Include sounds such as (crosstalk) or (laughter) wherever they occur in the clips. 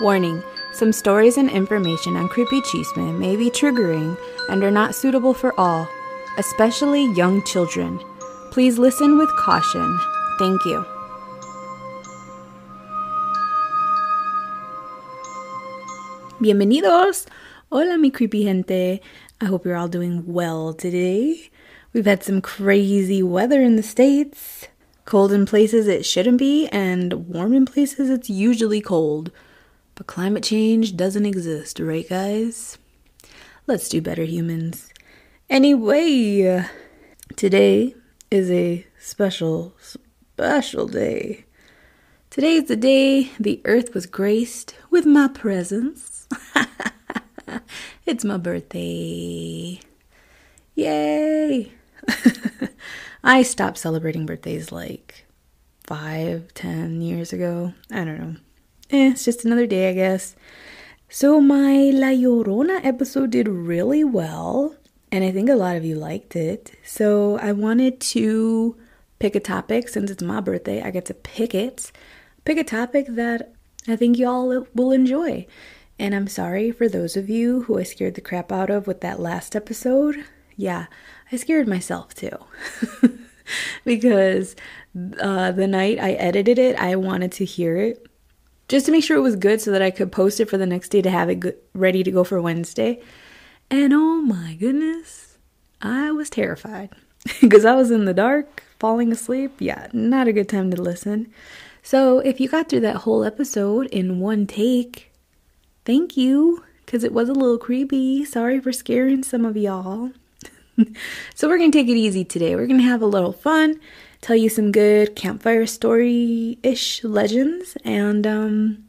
Warning some stories and information on Creepy Chisme may be triggering and are not suitable for all, especially young children. Please listen with caution. Thank you. Bienvenidos! Hola, mi creepy gente. I hope you're all doing well today. We've had some crazy weather in the States. Cold in places it shouldn't be, and warm in places it's usually cold. But climate change doesn't exist, right, guys? Let's do better, humans. Anyway, today is a special, special day. Today is the day the earth was graced with my presence. (laughs) it's my birthday. Yay! (laughs) I stopped celebrating birthdays like five, ten years ago. I don't know. Eh, it's just another day, I guess. So, my La Llorona episode did really well, and I think a lot of you liked it. So, I wanted to pick a topic since it's my birthday. I get to pick it. Pick a topic that I think y'all will enjoy. And I'm sorry for those of you who I scared the crap out of with that last episode. Yeah, I scared myself too. (laughs) because uh, the night I edited it, I wanted to hear it just to make sure it was good so that I could post it for the next day to have it ready to go for Wednesday. And oh my goodness, I was terrified (laughs) because I was in the dark, falling asleep. Yeah, not a good time to listen. So if you got through that whole episode in one take, thank you because it was a little creepy. Sorry for scaring some of y'all. (laughs) so we're going to take it easy today. We're going to have a little fun tell you some good campfire story ish legends, and um,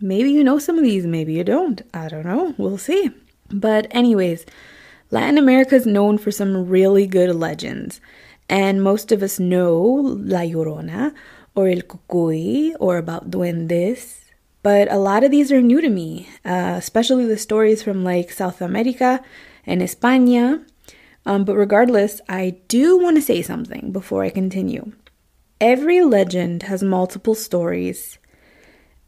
maybe you know some of these, maybe you don't. I don't know. We'll see. But, anyways, Latin America is known for some really good legends, and most of us know La Llorona or El Cucuy or about duendes. But a lot of these are new to me, uh, especially the stories from like South America and España um, but regardless, I do want to say something before I continue. Every legend has multiple stories,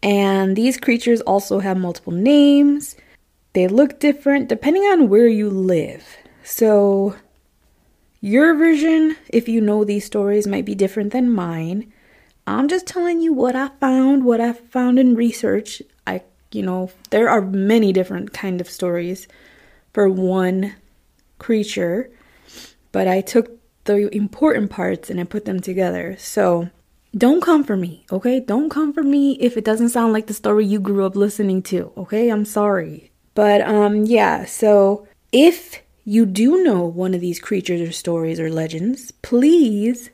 and these creatures also have multiple names. They look different depending on where you live. So, your version, if you know these stories, might be different than mine. I'm just telling you what I found, what I found in research. I, you know, there are many different kind of stories for one creature, but I took the important parts and I put them together. So don't come for me, okay? Don't come for me if it doesn't sound like the story you grew up listening to, okay? I'm sorry. But um yeah, so if you do know one of these creatures or stories or legends, please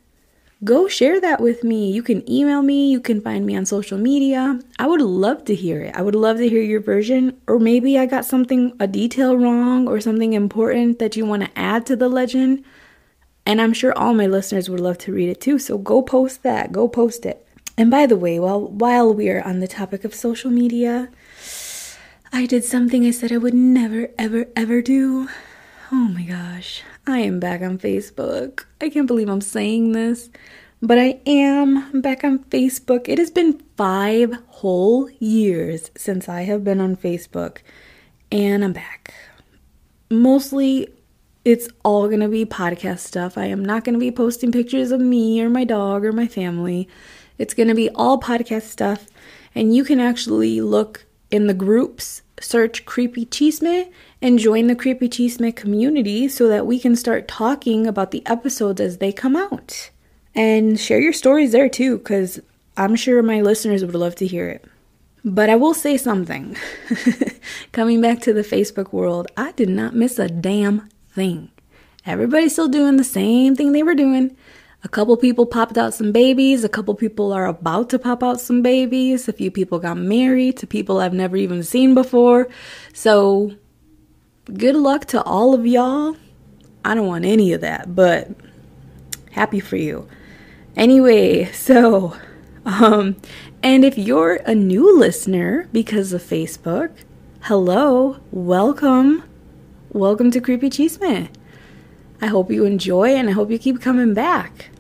go share that with me. You can email me, you can find me on social media. I would love to hear it. I would love to hear your version, or maybe I got something, a detail wrong, or something important that you want to add to the legend. And I'm sure all my listeners would love to read it too. So go post that, go post it. And by the way, while while we are on the topic of social media, I did something I said I would never, ever, ever do. Oh my gosh. I am back on Facebook. I can't believe I'm saying this, but I am back on Facebook. It has been five whole years since I have been on Facebook, and I'm back. Mostly, it's all gonna be podcast stuff. I am not gonna be posting pictures of me or my dog or my family. It's gonna be all podcast stuff, and you can actually look in the groups, search Creepy Chisme, and join the Creepy Chisme community so that we can start talking about the episodes as they come out. And share your stories there too, because I'm sure my listeners would love to hear it. But I will say something. (laughs) Coming back to the Facebook world, I did not miss a damn thing. Everybody's still doing the same thing they were doing. A couple people popped out some babies. A couple people are about to pop out some babies. A few people got married to people I've never even seen before. So good luck to all of y'all. I don't want any of that, but happy for you. Anyway, (laughs) so, um, and if you're a new listener because of Facebook, hello, welcome. Welcome to Creepy Chisme. I hope you enjoy and I hope you keep coming back.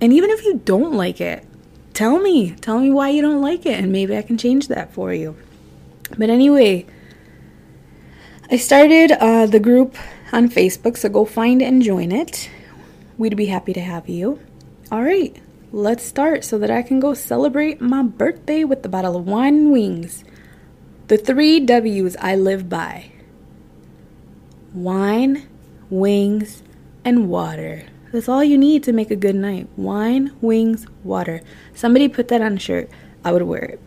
And even if you don't like it, tell me. Tell me why you don't like it and maybe I can change that for you. But anyway, I started uh, the group on Facebook, so go find and join it. We'd be happy to have you. All right, let's start so that I can go celebrate my birthday with the bottle of wine and wings. The three W's I live by wine, wings, and water. That's all you need to make a good night. Wine, wings, water. Somebody put that on a shirt. I would wear it.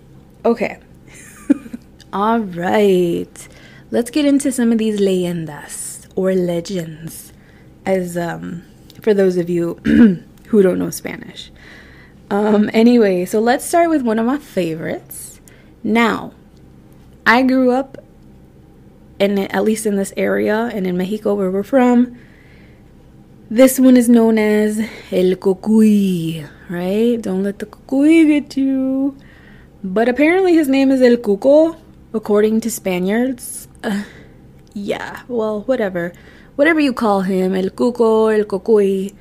Okay. (laughs) all right. Let's get into some of these leyendas or legends. As um for those of you (clears throat) who don't know Spanish. Um anyway, so let's start with one of my favorites. Now, I grew up in at least in this area and in Mexico where we're from this one is known as El Cucuy, right? Don't let the Cucuy get you. But apparently his name is El Cuco, according to Spaniards. Uh, yeah, well, whatever. Whatever you call him, El Cuco, El Cucuy.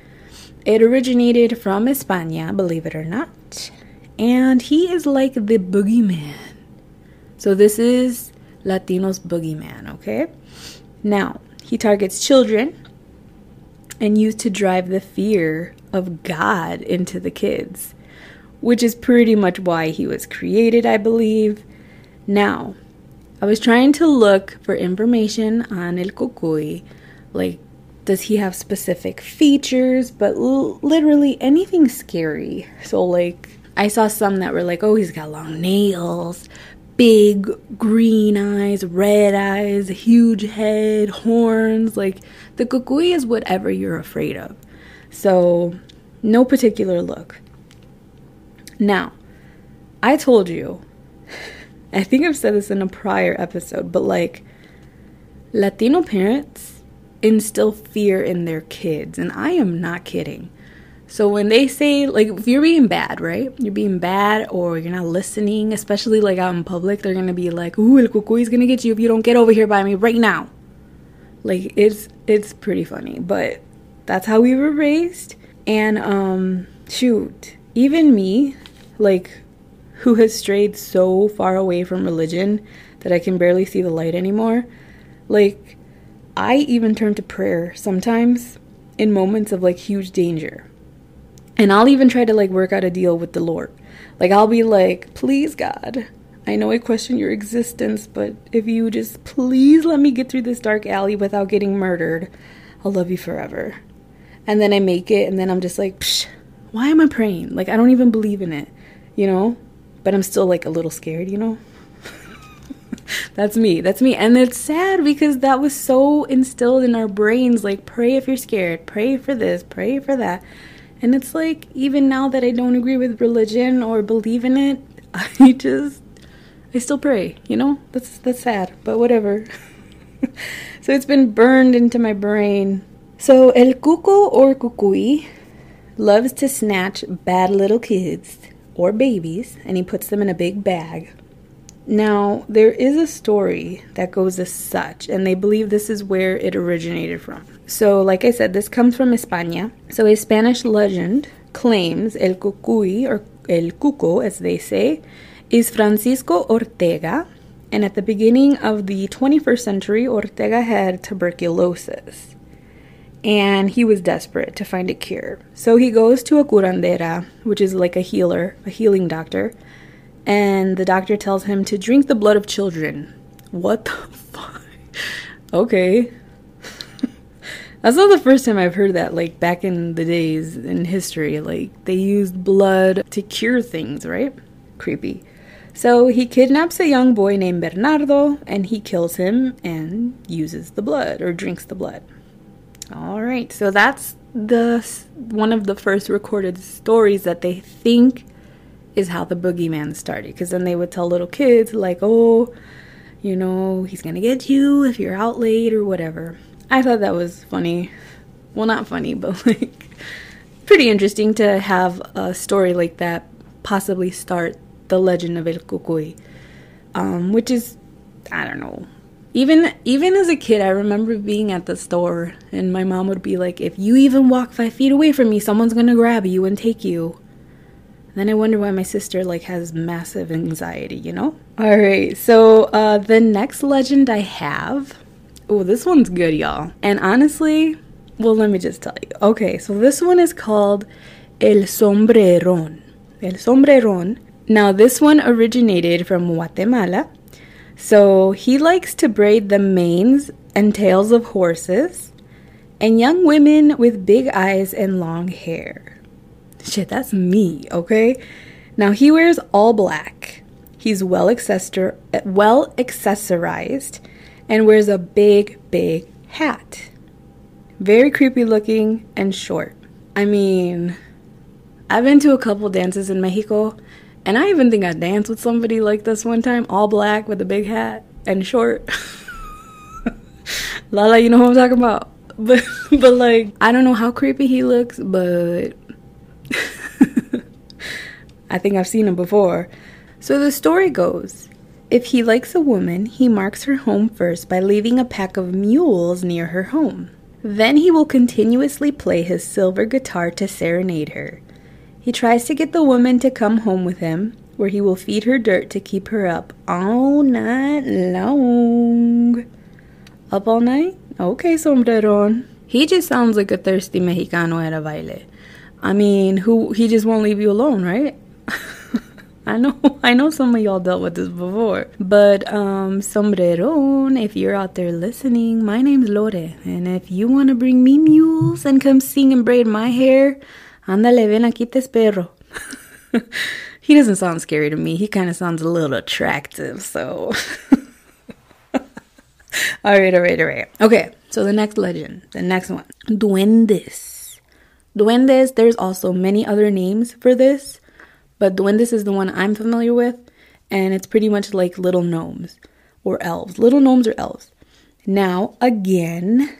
It originated from España, believe it or not. And he is like the boogeyman. So this is Latino's boogeyman, okay? Now, he targets children and used to drive the fear of God into the kids, which is pretty much why he was created, I believe. Now, I was trying to look for information on El Cucuy, like does he have specific features, but l- literally anything scary. So like I saw some that were like, oh, he's got long nails, big green eyes, red eyes, huge head, horns. Like the cucuy is whatever you're afraid of. So, no particular look. Now, I told you, I think I've said this in a prior episode, but like Latino parents instill fear in their kids, and I am not kidding. So when they say like if you're being bad, right? You're being bad or you're not listening, especially like out in public, they're gonna be like, "Ooh, el cucuy is gonna get you if you don't get over here by me right now." Like it's it's pretty funny, but that's how we were raised. And um shoot, even me, like who has strayed so far away from religion that I can barely see the light anymore, like I even turn to prayer sometimes in moments of like huge danger and I'll even try to like work out a deal with the Lord. Like I'll be like, "Please God, I know I question your existence, but if you just please let me get through this dark alley without getting murdered, I'll love you forever." And then I make it and then I'm just like, "Why am I praying? Like I don't even believe in it." You know? But I'm still like a little scared, you know? (laughs) That's me. That's me. And it's sad because that was so instilled in our brains like pray if you're scared, pray for this, pray for that. And it's like, even now that I don't agree with religion or believe in it, (laughs) I just, I still pray, you know? That's, that's sad, but whatever. (laughs) so it's been burned into my brain. So El Cuco or Cucuy loves to snatch bad little kids or babies and he puts them in a big bag. Now, there is a story that goes as such, and they believe this is where it originated from. So, like I said, this comes from España. So, a Spanish legend claims El Cucuy, or El Cuco, as they say, is Francisco Ortega. And at the beginning of the 21st century, Ortega had tuberculosis. And he was desperate to find a cure. So he goes to a curandera, which is like a healer, a healing doctor and the doctor tells him to drink the blood of children. What the fuck? okay. (laughs) That's not the first time I've heard that, like back in the days in history. Like they used blood to cure things, right? Creepy. So he kidnaps a young boy named Bernardo and he kills him and uses the blood or drinks the blood. All right. So that's the one of the first recorded stories that they think is how the boogeyman started. Because then they would tell little kids, like, oh, you know, he's gonna get you if you're out late or whatever. I thought that was funny. Well, not funny, (laughs) but like pretty interesting to have a story like that possibly start the legend of El Cucuy. Um, which is, I don't know. Even even as a kid, I remember being at the store and my mom would be like, "If you even walk five feet away from me, someone's gonna grab you and take you." Then I wonder why my sister like has massive anxiety, you know? All right. So, uh the next legend I have, oh, this one's good, y'all. And honestly, well, let me just tell you. Okay, so this one is called El Sombrerón. El Sombrerón. Now, this one originated from Guatemala. So, he likes to braid the manes and tails of horses and young women with big eyes and long hair. Shit, that's me, okay? Now, he wears all black. He's well, accessor- well accessorized and wears a big, big hat. Very creepy looking and short. I mean, I've been to a couple dances in Mexico, and I even think I danced with somebody like this one time, all black with a big hat and short. (laughs) Lala, you know what I'm talking about? (laughs) But but like I don't know how creepy he looks, but (laughs) I think I've seen him before. So the story goes if he likes a woman, he marks her home first by leaving a pack of mules near her home. Then he will continuously play his silver guitar to serenade her. He tries to get the woman to come home with him, where he will feed her dirt to keep her up all night long. Up all night? Okay, sombreron. He just sounds like a thirsty Mexicano at a baile. I mean, who he just won't leave you alone, right? (laughs) I know I know some of y'all dealt with this before. But um sombreron, if you're out there listening, my name's Lore. And if you wanna bring me mules and come sing and braid my hair, andale ven aquí te espero. (laughs) he doesn't sound scary to me. He kind of sounds a little attractive, so (laughs) all right, all right, all right. Okay, so the next legend, the next one, duendes. Duendes. There's also many other names for this, but duendes is the one I'm familiar with, and it's pretty much like little gnomes or elves. Little gnomes or elves. Now, again,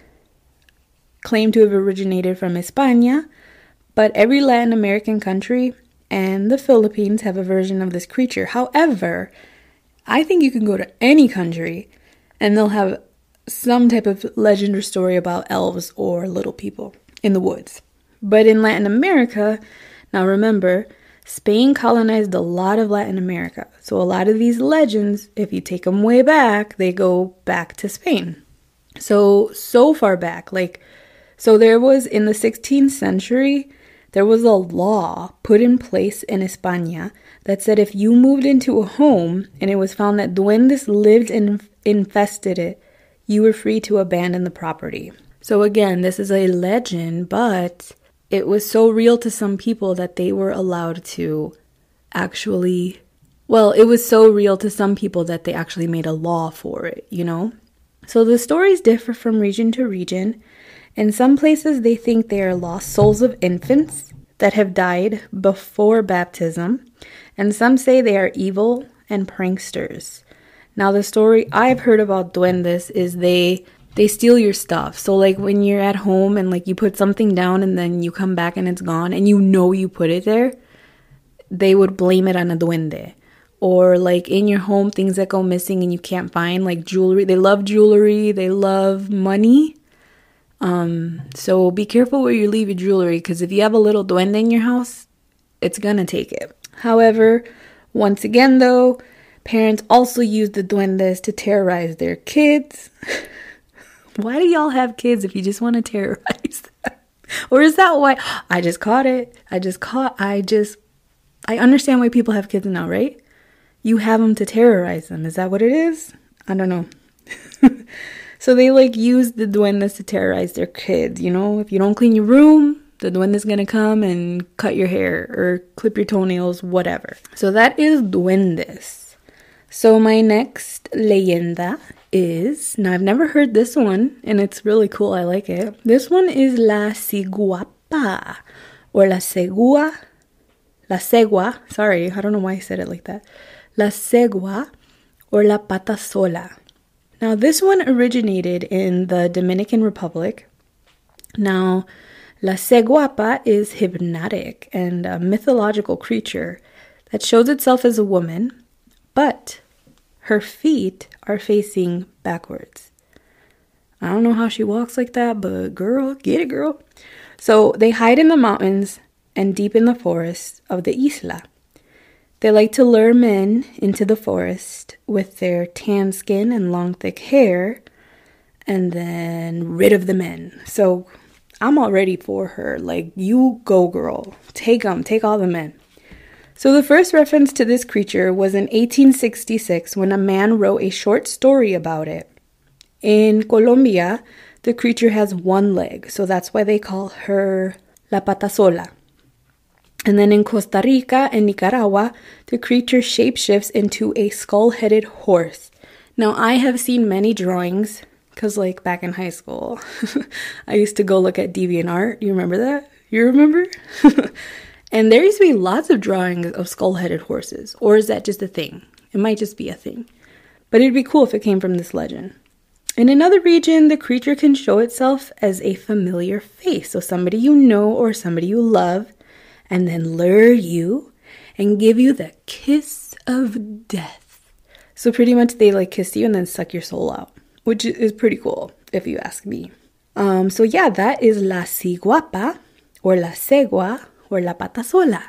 claimed to have originated from España, but every Latin American country and the Philippines have a version of this creature. However, I think you can go to any country and they'll have some type of legend or story about elves or little people in the woods. But in Latin America, now remember, Spain colonized a lot of Latin America. So a lot of these legends, if you take them way back, they go back to Spain. So, so far back, like, so there was in the 16th century, there was a law put in place in España that said if you moved into a home and it was found that duendes lived and infested it, you were free to abandon the property. So, again, this is a legend, but it was so real to some people that they were allowed to actually, well, it was so real to some people that they actually made a law for it, you know? So the stories differ from region to region. In some places, they think they are lost souls of infants that have died before baptism, and some say they are evil and pranksters. Now, the story I've heard about duendes is they they steal your stuff. So like when you're at home and like you put something down and then you come back and it's gone and you know you put it there, they would blame it on a duende. Or like in your home things that go missing and you can't find like jewelry. They love jewelry, they love money. Um so be careful where you leave your jewelry cuz if you have a little duende in your house, it's to take it. However, once again though, Parents also use the duendes to terrorize their kids. (laughs) why do y'all have kids if you just want to terrorize (laughs) them? Or is that why I just caught it? I just caught, I just, I understand why people have kids now, right? You have them to terrorize them. Is that what it is? I don't know. (laughs) so they like use the duendes to terrorize their kids. You know, if you don't clean your room, the duende's gonna come and cut your hair or clip your toenails, whatever. So that is duendes. So my next leyenda is now I've never heard this one and it's really cool. I like it. This one is La Ciguapa or La Segua. La Segua. Sorry, I don't know why I said it like that. La Segua or La Pata Sola. Now this one originated in the Dominican Republic. Now La Seguapa is hypnotic and a mythological creature that shows itself as a woman, but her feet are facing backwards. I don't know how she walks like that, but girl, get it, girl. So they hide in the mountains and deep in the forests of the isla. They like to lure men into the forest with their tan skin and long, thick hair, and then rid of the men. So I'm all ready for her. Like, you go, girl. Take them, take all the men. So, the first reference to this creature was in 1866 when a man wrote a short story about it. In Colombia, the creature has one leg, so that's why they call her La Patasola. And then in Costa Rica and Nicaragua, the creature shapeshifts into a skull headed horse. Now, I have seen many drawings because, like, back in high school, (laughs) I used to go look at DeviantArt. You remember that? You remember? (laughs) and there used to be lots of drawings of skull headed horses. Or is that just a thing? It might just be a thing. But it'd be cool if it came from this legend. In another region, the creature can show itself as a familiar face, so somebody you know or somebody you love, and then lure you and give you the kiss of death. So, pretty much, they like kiss you and then suck your soul out, which is pretty cool if you ask me. Um, so, yeah, that is La Ciguapa or La Segua or La Patasola.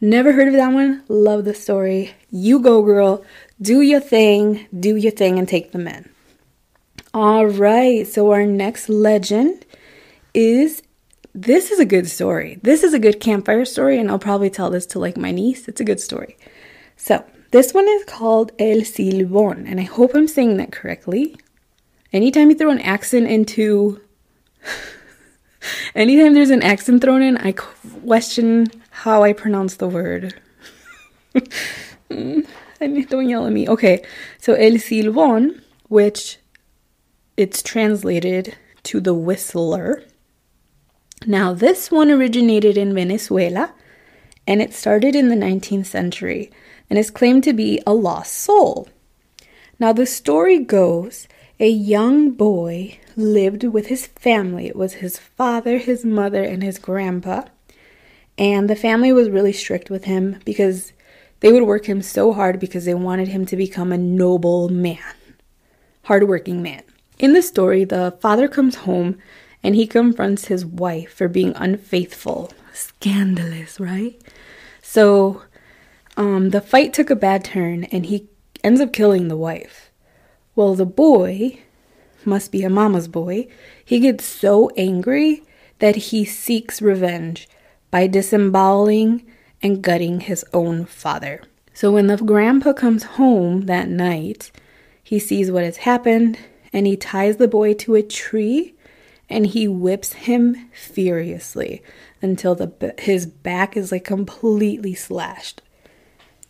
Never heard of that one. Love the story. You go, girl. Do your thing, do your thing, and take the men. All right, so our next legend is this is a good story. This is a good campfire story, and I'll probably tell this to like my niece. It's a good story. So, this one is called El Silbón, and I hope I'm saying that correctly. Anytime you throw an accent into. (laughs) Anytime there's an accent thrown in, I question how I pronounce the word. (laughs) Mm, don't yell at me. Okay, so El Silbón, which it's translated to the whistler. Now, this one originated in Venezuela and it started in the 19th century and is claimed to be a lost soul. Now, the story goes a young boy lived with his family. It was his father, his mother, and his grandpa. And the family was really strict with him because they would work him so hard because they wanted him to become a noble man, hardworking man. In the story, the father comes home and he confronts his wife for being unfaithful. Scandalous, right? So, um, the fight took a bad turn and he ends up killing the wife. Well, the boy, must be a mama's boy, he gets so angry that he seeks revenge by disemboweling and gutting his own father. So when the grandpa comes home that night, he sees what has happened and he ties the boy to a tree and he whips him furiously until the his back is like completely slashed.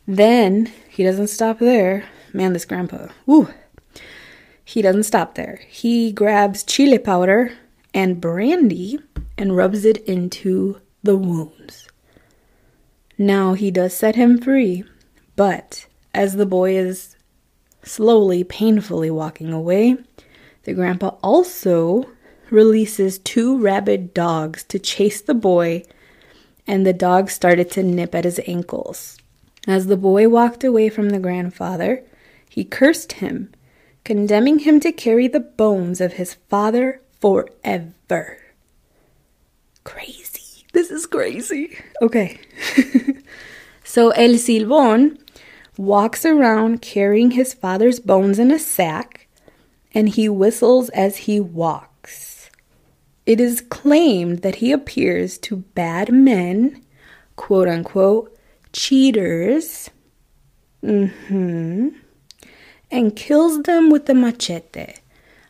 Then he doesn't stop there. Man, this grandpa. Woo. He doesn't stop there. He grabs chili powder and brandy and rubs it into the wounds. Now he does set him free, but as the boy is slowly, painfully walking away, the grandpa also releases two rabid dogs to chase the boy, and the dogs started to nip at his ankles. As the boy walked away from the grandfather, he cursed him, condemning him to carry the bones of his father forever. Crazy. This is crazy. Okay. (laughs) so El Silbón walks around carrying his father's bones in a sack and he whistles as he walks. It is claimed that he appears to bad men, quote unquote, cheaters, mm-hmm, and kills them with the machete.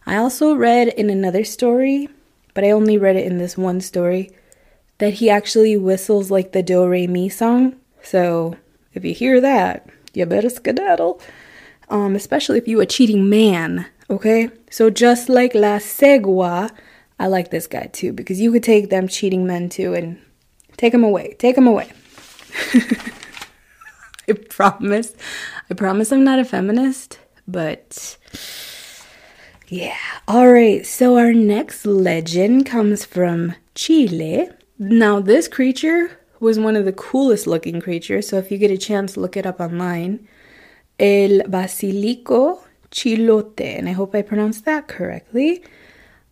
I also read in another story, but I only read it in this one story, that he actually whistles like the Do Re Mi song. So if you hear that, you better skedaddle. Um, especially if you a cheating man Okay? So just like La Segua, I like this guy too because you could take them cheating men too and take them away. Take them away. (laughs) I promise. I promise I'm not a feminist, but yeah. All right. So our next legend comes from Chile. Now, this creature was one of the coolest looking creatures. So if you get a chance, look it up online. El Basilisco chilote, and I hope I pronounced that correctly.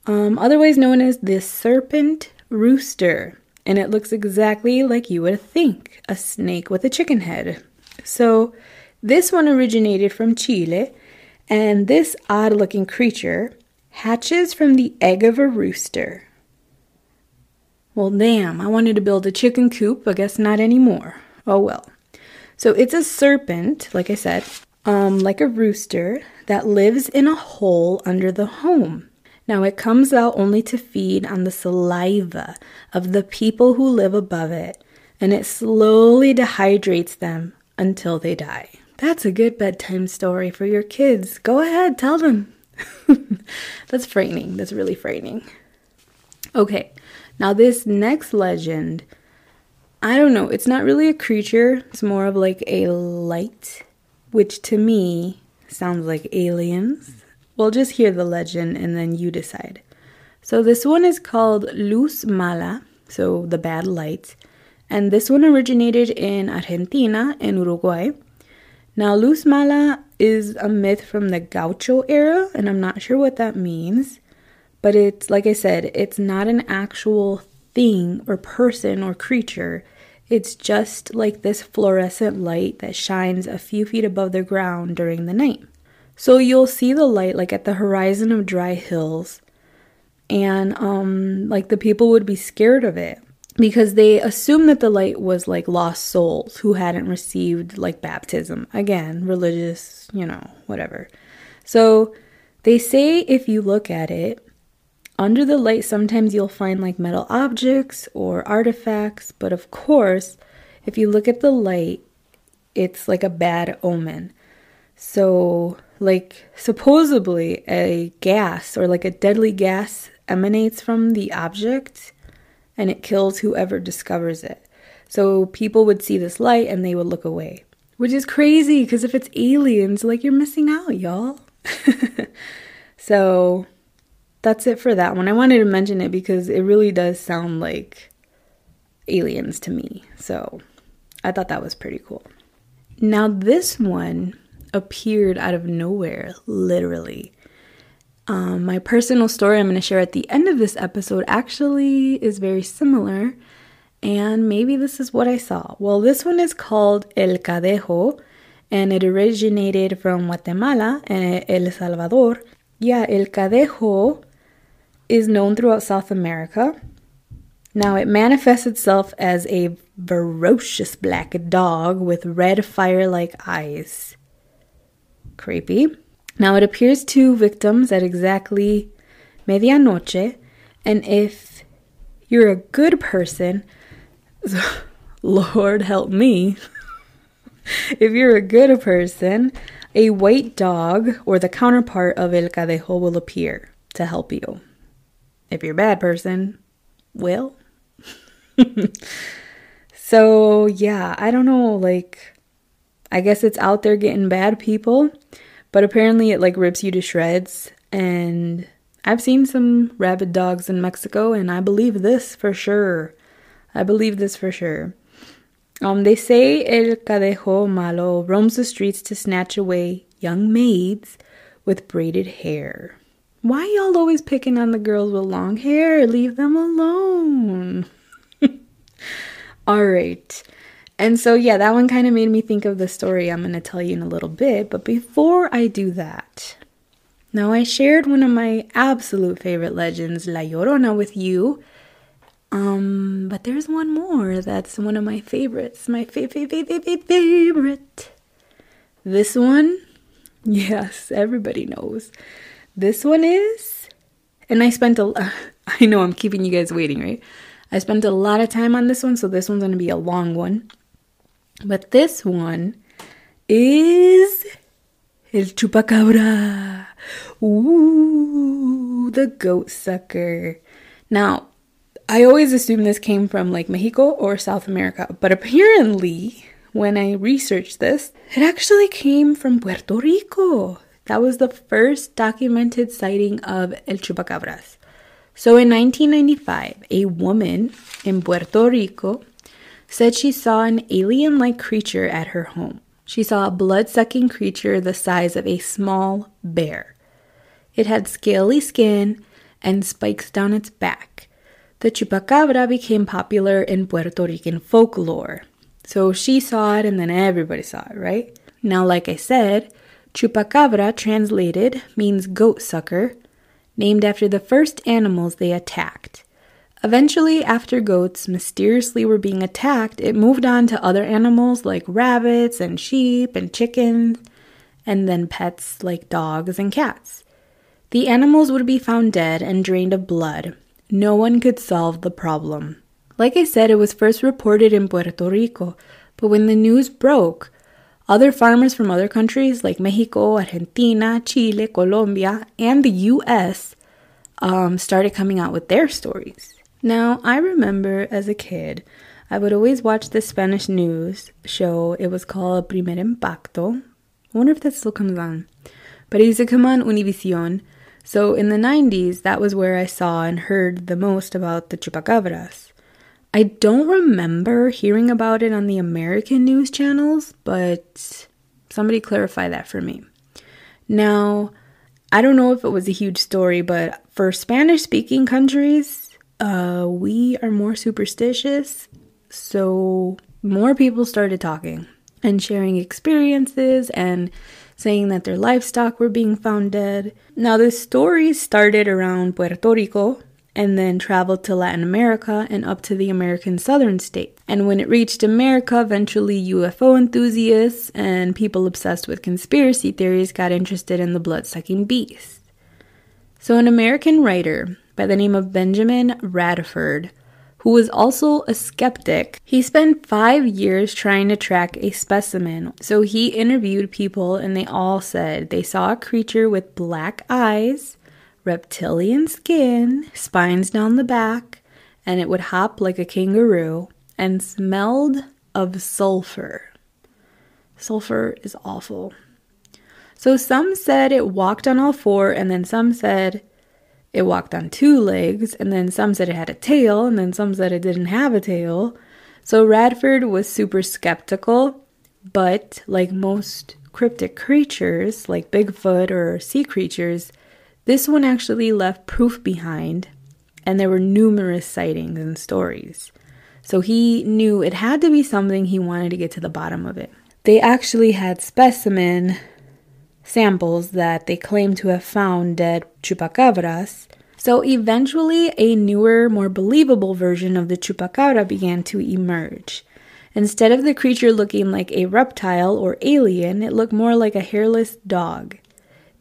Um, otherwise known as the serpent rooster. and it looks exactly like you would think a snake with a chicken head. So, this one originated from Chile, and this odd looking creature hatches from the egg of a rooster. Well, damn, I wanted to build a chicken coop, I guess not anymore. Oh well. So it's a serpent, like I said, um, like a rooster that lives in a hole under the home. Now it comes out only to feed on the saliva of the people who live above it, and it slowly dehydrates them until they die. That's a good bedtime story for your kids. Go ahead, tell them. (laughs) That's frightening. That's really frightening. Okay, now this next legend, I don't know, it's not really a creature, it's more of like a light, which to me sounds like aliens. We'll just hear the legend and then you decide. So this one is called Luz Mala, so the bad light, and this one originated in Argentina and Uruguay. Now, Luz Mala is a myth from the Gaucho era, and I'm not sure what that means. But it's, like I said, it's not an actual thing or person or creature. It's just like this fluorescent light that shines a few feet above the ground during the night. So you'll see the light like at the horizon of dry hills, and um, like the people would be scared of it because they assumed that the light was like lost souls who hadn't received like baptism. Again, religious, you know, whatever. So they say if you look at it, under the light, sometimes you'll find like metal objects or artifacts, but of course, if you look at the light, it's like a bad omen. So, like, supposedly a gas or like a deadly gas emanates from the object and it kills whoever discovers it. So people would see this light and they would look away, which is crazy because if it's aliens, like you're missing out, y'all. (laughs) so that's it for that one. I wanted to mention it because it really does sound like aliens to me. So I thought that was pretty cool. Now, this one appeared out of nowhere, literally. Um, my personal story I'm going to share at the end of this episode actually is very similar, and maybe this is what I saw. Well, this one is called El Cadejo, and it originated from Guatemala and El Salvador. Yeah, El Cadejo is known throughout South America. Now, it manifests itself as a ferocious black dog with red fire like eyes. Creepy. Now it appears to victims at exactly medianoche, and if you're a good person, (laughs) Lord help me, (laughs) if you're a good person, a white dog or the counterpart of El Cadejo will appear to help you. If you're a bad person, well. (laughs) so, yeah, I don't know, like, I guess it's out there getting bad people. But apparently it like rips you to shreds and I've seen some rabid dogs in Mexico and I believe this for sure. I believe this for sure. Um, they say El Cadejo Malo roams the streets to snatch away young maids with braided hair. Why y'all always picking on the girls with long hair? Leave them alone. (laughs) All right. And so, yeah, that one kind of made me think of the story I'm going to tell you in a little bit. But before I do that, now I shared one of my absolute favorite legends, La Llorona, with you. Um, but there's one more that's one of my favorites, my favorite, favorite, favorite. This one, (laughs) yes, everybody knows. This one is, and I spent a, (laughs) I know I'm keeping you guys waiting, right? I spent a lot of time on this one, so this one's gonna be a long one. But this one is El Chupacabra. Ooh, the goat sucker. Now, I always assumed this came from like Mexico or South America, but apparently, when I researched this, it actually came from Puerto Rico. That was the first documented sighting of El Chupacabras. So in 1995, a woman in Puerto Rico said she saw an alien like creature at her home. She saw a blood sucking creature the size of a small bear. It had scaly skin and spikes down its back. the chupacabra became popular in Puerto Rican folklore. So she saw it and then everybody saw it, right? Now, like I said, chupacabra translated means goat sucker, named after the first animals they attacked. Eventually, after goats mysteriously were being attacked, it moved on to other animals like rabbits and sheep and chickens, and then pets like dogs and cats. The animals would be found dead and drained of blood. No one could solve the problem. Like I said, it was first reported in Puerto Rico, but when the news broke, other farmers from other countries like Mexico, Argentina, Chile, Colombia, and the US um, started coming out with their stories. Now, I remember as a kid, I would always watch the Spanish news show. It was called Primer Impacto. I wonder if that still comes on. But it used to come on Univision. So in the 90s, that was where I saw and heard the most about the chupacabras. I don't remember hearing about it on the American news channels, but somebody clarify that for me. Now, I don't know if it was a huge story, but for Spanish speaking countries, uh, we are more superstitious. So more people started talking and sharing experiences and saying that their livestock were being found dead. Now, this story started around Puerto Rico and then traveled to Latin America and up to the American southern states. And when it reached America, eventually UFO enthusiasts and people obsessed with conspiracy theories got interested in the blood sucking beast. So, an American writer by the name of Benjamin Radford who was also a skeptic. He spent five years trying to track a specimen. So he interviewed people, and they all said they saw a creature with black eyes, reptilian skin, spines down the back, and it would hop like a kangaroo and smelled of sulfur. Sulfur is awful. So some said it walked on all four, and then some said it walked on two legs, and then some said it had a tail, and then some said it didn't have a tail. So Radford was super skeptical, but like most cryptic creatures, like Bigfoot or sea creatures, this one actually left proof behind, and there were numerous sightings and stories. So he knew it had to be something he wanted to get to the bottom of it. They actually had specimen samples that they claim to have found dead chupacabras. So eventually, a newer, more believable version of the chupacabra began to emerge. Instead of the creature looking like a reptile or alien, it looked more like a hairless dog.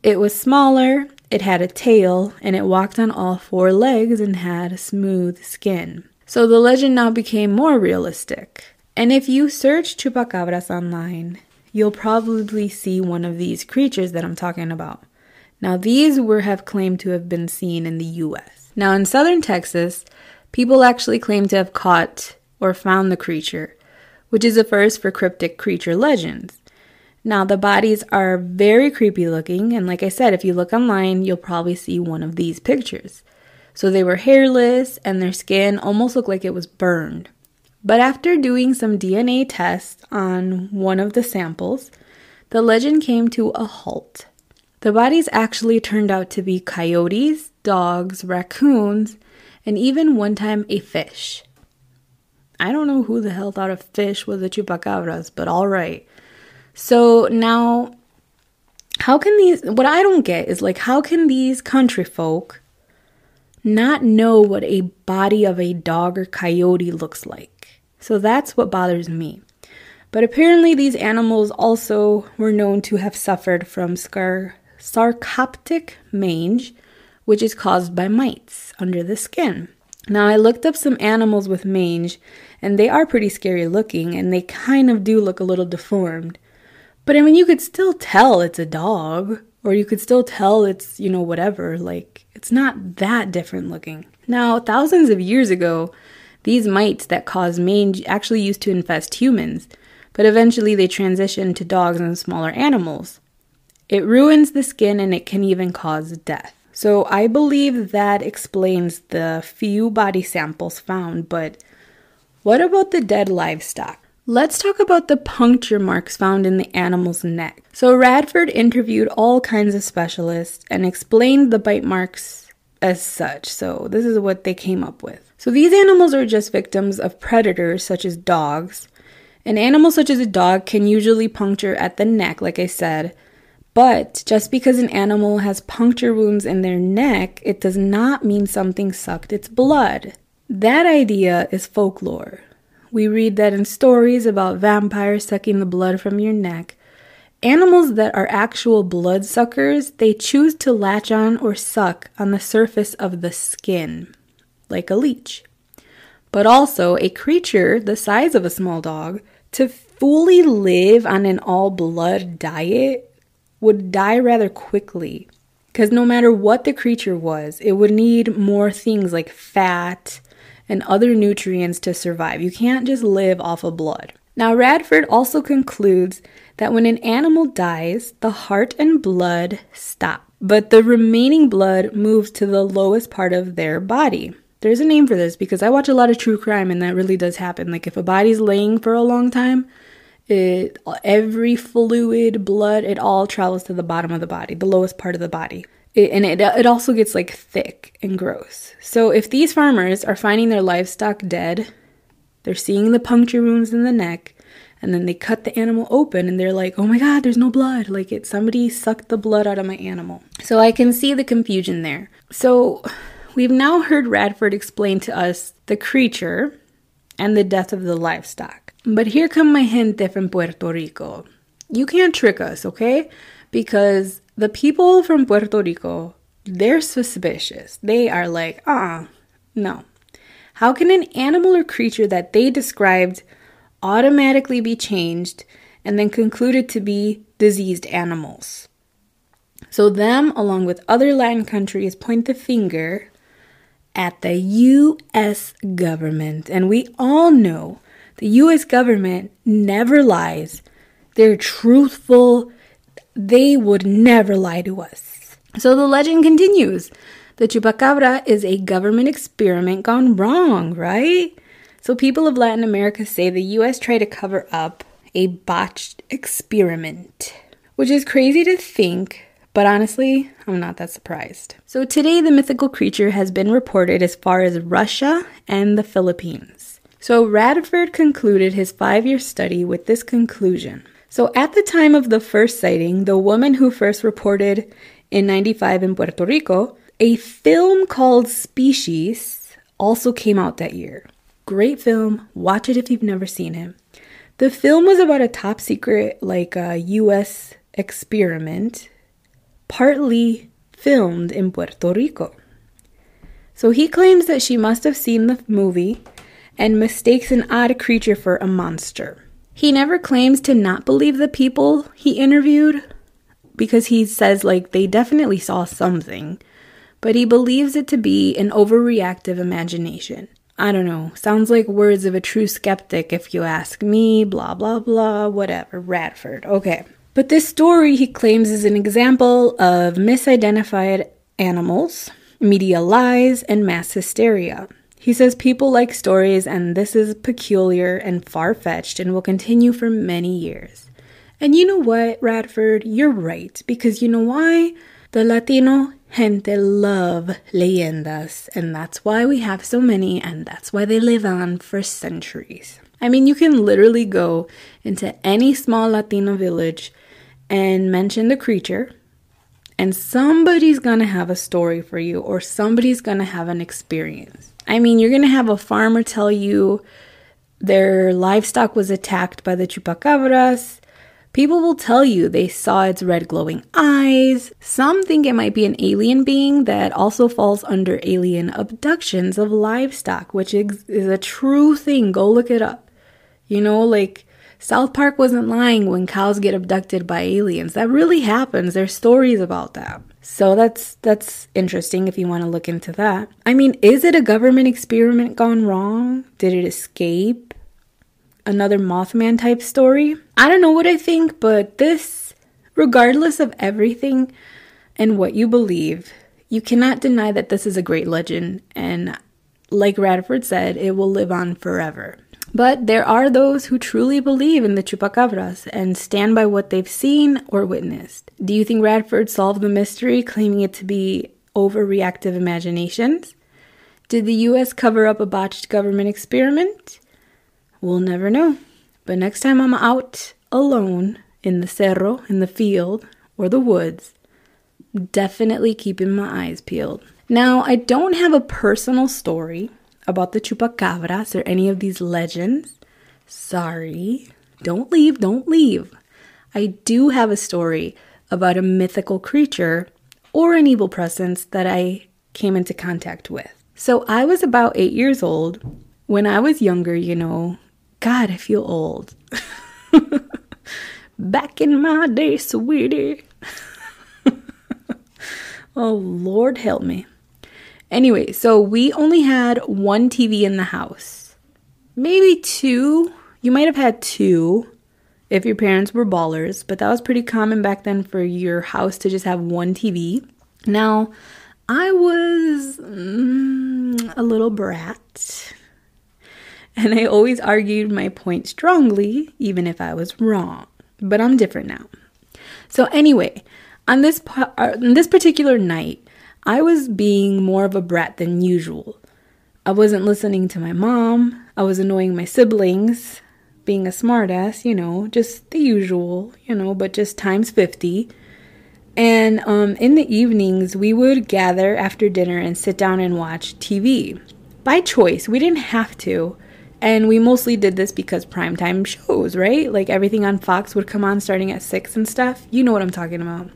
It was smaller, it had a tail, and it walked on all four legs and had smooth skin. So the legend now became more realistic. And if you search chupacabras online, you'll probably see one of these creatures that I'm talking about. Now, these were have claimed to have been seen in the US. Now, in southern Texas, people actually claim to have caught or found the creature, which is a first for cryptic creature legends. Now, the bodies are very creepy looking, and like I said, if you look online, you'll probably see one of these pictures. So they were hairless, and their skin almost looked like it was burned. But after doing some DNA tests on one of the samples, the legend came to a halt. The bodies actually turned out to be coyotes, dogs, raccoons, and even one time a fish. I don't know who the hell thought a fish was a chupacabras, but alright. So now, how can these, what I don't get is like, how can these country folk not know what a body of a dog or coyote looks like? So that's what bothers me. But apparently, these animals also were known to have suffered from scar- sarcoptic mange, which is caused by mites under the skin. Now, I looked up some animals with mange, and they are pretty scary looking, and they kind of do look a little deformed. But I mean, you could still tell it's a dog, or you could still tell it's, you know, whatever. Like, it's not that different looking. Now, thousands of years ago, these mites that cause mange actually used to infest humans, but eventually they transition to dogs and smaller animals. It ruins the skin and it can even cause death. So I believe that explains the few body samples found, but what about the dead livestock? Let's talk about the puncture marks found in the animal's neck. So Radford interviewed all kinds of specialists and explained the bite marks as such. So this is what they came up with. So these animals are just victims of predators such as dogs. An animal such as a dog can usually puncture at the neck, like I said, but just because an animal has puncture wounds in their neck, it does not mean something sucked its blood. That idea is folklore. We read that in stories about vampires sucking the blood from your neck. Animals that are actual blood suckers, they choose to latch on or suck on the surface of the skin, like a leech. But also, a creature the size of a small dog, to fully live on an all blood diet would die rather quickly. Because no matter what the creature was, it would need more things like fat and other nutrients to survive. You can't just live off of blood. Now, Radford also concludes that when an animal dies, the heart and blood stop, but the remaining blood moves to the lowest part of their body. There's a name for this because I watch a lot of true crime and that really does happen. Like if a body's laying for a long time, it every fluid, blood, it all travels to the bottom of the body, the lowest part of the body. It, and it, it also gets like thick and gross. So if these farmers are finding their livestock dead, they're seeing the puncture wounds in the neck, and then they cut the animal open and they're like, "Oh my god, there's no blood. Like it somebody sucked the blood out of my animal." So I can see the confusion there. So we've now heard Radford explain to us the creature and the death of the livestock. But here come my gente from Puerto Rico. You can't trick us, okay? Because the people from Puerto Rico, they're suspicious. They are like, ah, uh-uh, no. How can an animal or creature that they described automatically be changed and then concluded to be diseased animals? So, them, along with other Latin countries, point the finger at the US government. And we all know the US government never lies, they're truthful, they would never lie to us. So the legend continues. The chupacabra is a government experiment gone wrong, right? So people of Latin America say the US tried to cover up a botched experiment, which is crazy to think, but honestly, I'm not that surprised. So today, the mythical creature has been reported as far as Russia and the Philippines. So Radford concluded his five year study with this conclusion so at the time of the first sighting, the woman who first reported in 95 in Puerto Rico, a film called Species also came out that year. Great film. Watch it if you've never seen it. The film was about a top secret, like uh, a US experiment, partly filmed in Puerto Rico. So he claims that she must have seen the movie and mistakes an odd creature for a monster. He never claims to not believe the people he interviewed because he says, like, they definitely saw something, but he believes it to be an overreactive imagination. I don't know, sounds like words of a true skeptic if you ask me, blah, blah, blah, whatever. Radford, okay. But this story, he claims, is an example of misidentified animals, media lies, and mass hysteria. He says people like stories, and this is peculiar and far fetched and will continue for many years. And you know what, Radford? You're right, because you know why? The Latino gente love leyendas, and that's why we have so many, and that's why they live on for centuries. I mean, you can literally go into any small Latino village and mention the creature, and somebody's gonna have a story for you, or somebody's gonna have an experience. I mean, you're to have a farmer tell you their livestock was attacked by the chupacabras. People will tell you they saw its red glowing eyes. Some think it might be an alien being that also falls under alien abductions of livestock, which is, a true thing. Go look it up. You know, like South Park wasn't lying when cows get abducted by aliens. That really happens. There's stories about that. So that's that's interesting if you want to look into that. I mean, is it a government experiment gone wrong? Did it escape? Another Mothman type story? I don't know what I think, but this regardless of everything and what you believe, you cannot deny that this is a great legend and like Radford said, it will live on forever. But there are those who truly believe in the chupacabras and stand by what they've seen or witnessed. Do you think Radford solved the mystery, claiming it to be overreactive imaginations? Did the US cover up a botched government experiment? We'll never know. But next time I'm out alone in the cerro, in the field, or the woods, definitely keeping my eyes peeled. Now, I don't have a personal story about the chupacabras or any of these legends. Sorry. Don't leave, don't leave. I do have a story about a mythical creature or an evil presence that I came into contact with. So I was about eight years old. When I was younger, you know, God, I feel old. (laughs) Back in my day, sweetie. (laughs) oh, Lord help me. Anyway, so we only had one TV in the house. Maybe two. You might have had two if your parents were ballers, but that was pretty common back then for your house to just have one TV. Now, I was mm, a little brat, and I always argued my point strongly, even if I was wrong. But I'm different now. So anyway, on this uh, on this particular night, I was being more of a brat than usual. I wasn't listening to my mom. I was annoying my siblings, being a smartass, you know, just the usual, you know, but just times 50. And um, in the evenings, we would gather after dinner and sit down and watch TV. By choice, we didn't have to. And we mostly did this because primetime shows, right? Like everything on Fox would come on starting at 6 and stuff. You know what I'm talking about.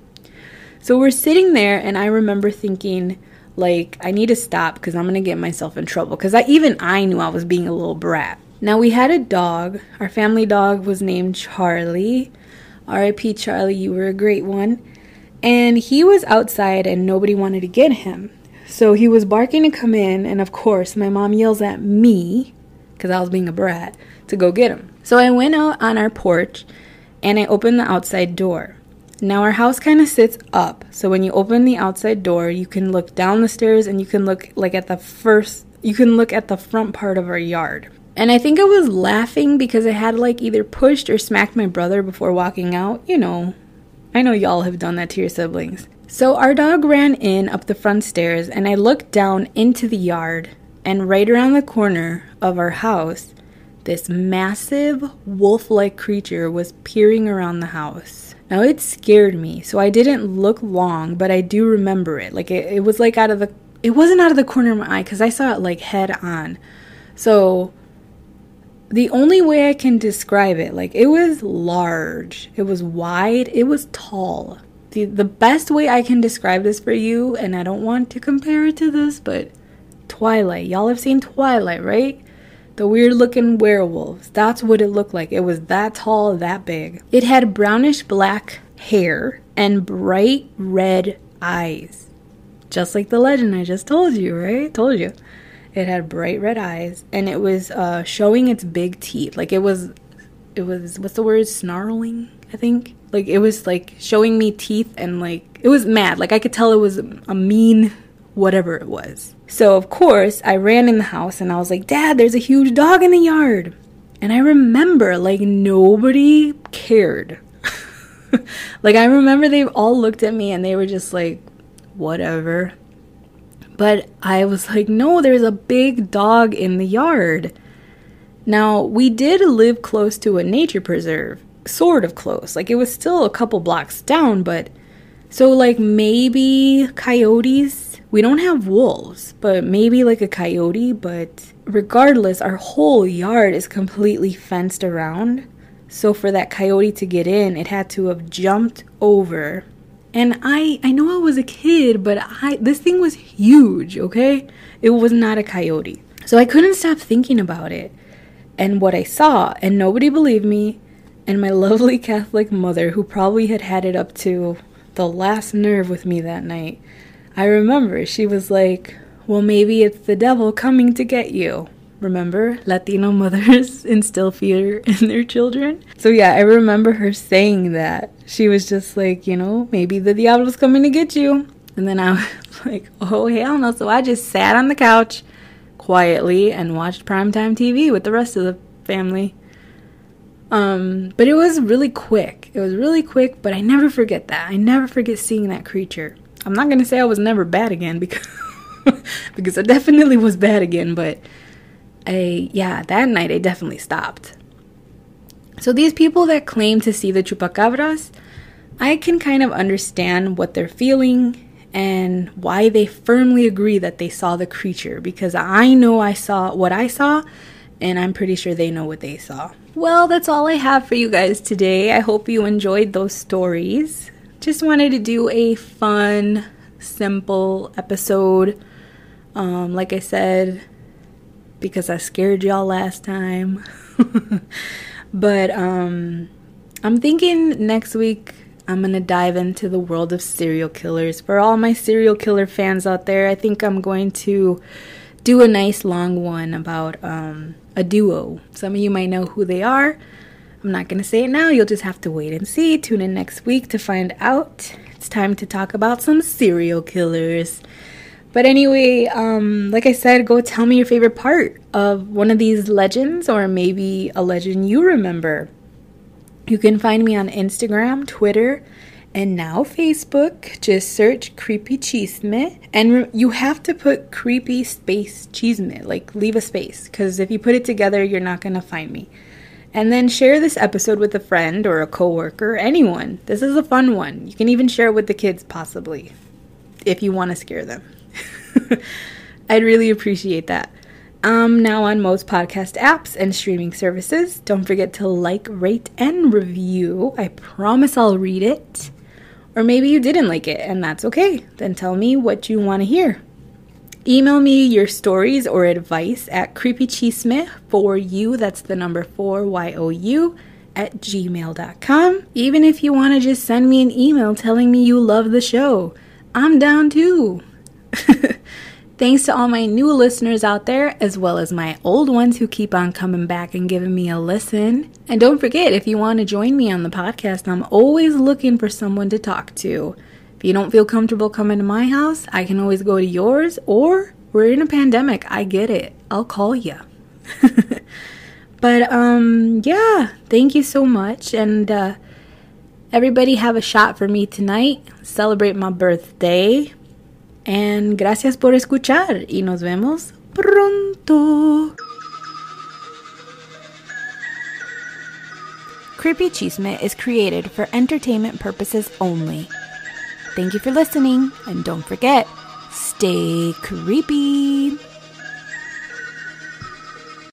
So we're sitting there, and I remember thinking, like, I need to stop because I'm going to get myself in trouble. Because I, even I knew I was being a little brat. Now, we had a dog. Our family dog was named Charlie. RIP Charlie, you were a great one. And he was outside, and nobody wanted to get him. So he was barking to come in, and of course, my mom yells at me because I was being a brat to go get him. So I went out on our porch and I opened the outside door. Now, our house kind of sits up. So when you open the outside door, you can look down the stairs and you can look like at the first, you can look at the front part of our yard. And I think I was laughing because I had like either pushed or smacked my brother before walking out. You know, I know y'all have done that to your siblings. So our dog ran in up the front stairs and I looked down into the yard and right around the corner of our house, this massive wolf like creature was peering around the house. Now it scared me, so I didn't look long, but I do remember it. Like it, it was like out of the it wasn't out of the corner of my eye because I saw it like head on. So the only way I can describe it, like it was large, it was wide, it was tall. The the best way I can describe this for you, and I don't want to compare it to this, but Twilight. Y'all have seen Twilight, right? The weird looking werewolves. That's what it looked like. It was that tall, that big. It had brownish black hair and bright red eyes. Just like the legend I just told you, right? Told you. It had bright red eyes and it was uh, showing its big teeth. Like it was, it was, what's the word? Snarling, I think. Like it was like showing me teeth and like, it was mad. Like I could tell it was a mean whatever it was. So, of course, I ran in the house and I was like, Dad, there's a huge dog in the yard. And I remember, like, nobody cared. (laughs) like, I remember they all looked at me and they were just like, whatever. But I was like, no, there's a big dog in the yard. Now, we did live close to a nature preserve, sort of close. Like, it was still a couple blocks down, but so, like, maybe coyotes we don't have wolves, but maybe like a coyote, but regardless, our whole yard is completely fenced around. So for that coyote to get in, it had to have jumped over. And I I know I was a kid, but I this thing was huge, okay? It was not a coyote. So I couldn't stop thinking about it and what I saw, and nobody believed me. And my (laughs) lovely Catholic mother, who probably had had it up to the last nerve with me that night, I remember she was like, Well, maybe it's the devil coming to get you. Remember, Latino mothers (laughs) instill fear in their children? So, yeah, I remember her saying that. She was just like, You know, maybe the diablo's coming to get you. And then I was (laughs) like, Oh, hell no. So I just sat on the couch quietly and watched primetime TV with the rest of the family. Um, but it was really quick. It was really quick, but I never forget that. I never forget seeing that creature. I'm not gonna say I was never bad again because (laughs) because it definitely was bad again, but I, yeah, that night I definitely stopped. So these people that claim to see the chupacabras, I can kind of understand what they're feeling and why they firmly agree that they saw the creature because I know I saw what I saw and I'm pretty sure they know what they saw. Well, that's all I have for you guys today. I hope you enjoyed those stories. Just wanted to do a fun, simple episode. Um, like I said, because I scared y'all last time. (laughs) but um, I'm thinking next week I'm going to dive into the world of serial killers. For all my serial killer fans out there, I think I'm going to do a nice long one about um, a duo. Some of you might know who they are. I'm not going to say it now. You'll just have to wait and see. Tune in next week to find out. It's time to talk about some serial killers. But anyway, um, like I said, go tell me your favorite part of one of these legends or maybe a legend you remember. You can find me on Instagram, Twitter, and now Facebook. Just search Creepy Chisme. And re- you have to put Creepy Space Chisme, like leave a space, because if you put it together, you're not going to find me. And then share this episode with a friend or a coworker, anyone. This is a fun one. You can even share it with the kids, possibly, if you want to scare them. (laughs) I'd really appreciate that. I'm now on most podcast apps and streaming services. Don't forget to like, rate, and review. I promise I'll read it. Or maybe you didn't like it, and that's okay. Then tell me what you want to hear. Email me your stories or advice at creepychisme for you, that's the number 4 Y O U, at gmail.com. Even if you want to just send me an email telling me you love the show, I'm down too. (laughs) Thanks to all my new listeners out there, as well as my old ones who keep on coming back and giving me a listen. And don't forget, if you want to join me on the podcast, I'm always looking for someone to talk to. You don't feel comfortable coming to my house, I can always go to yours, or we're in a pandemic. I get it. I'll call you. (laughs) but, um, yeah, thank you so much. And, uh, everybody have a shot for me tonight. Celebrate my birthday. And gracias por escuchar y nos vemos pronto. Creepy Chisme is created for entertainment purposes only. Thank you for listening, and don't forget, stay creepy.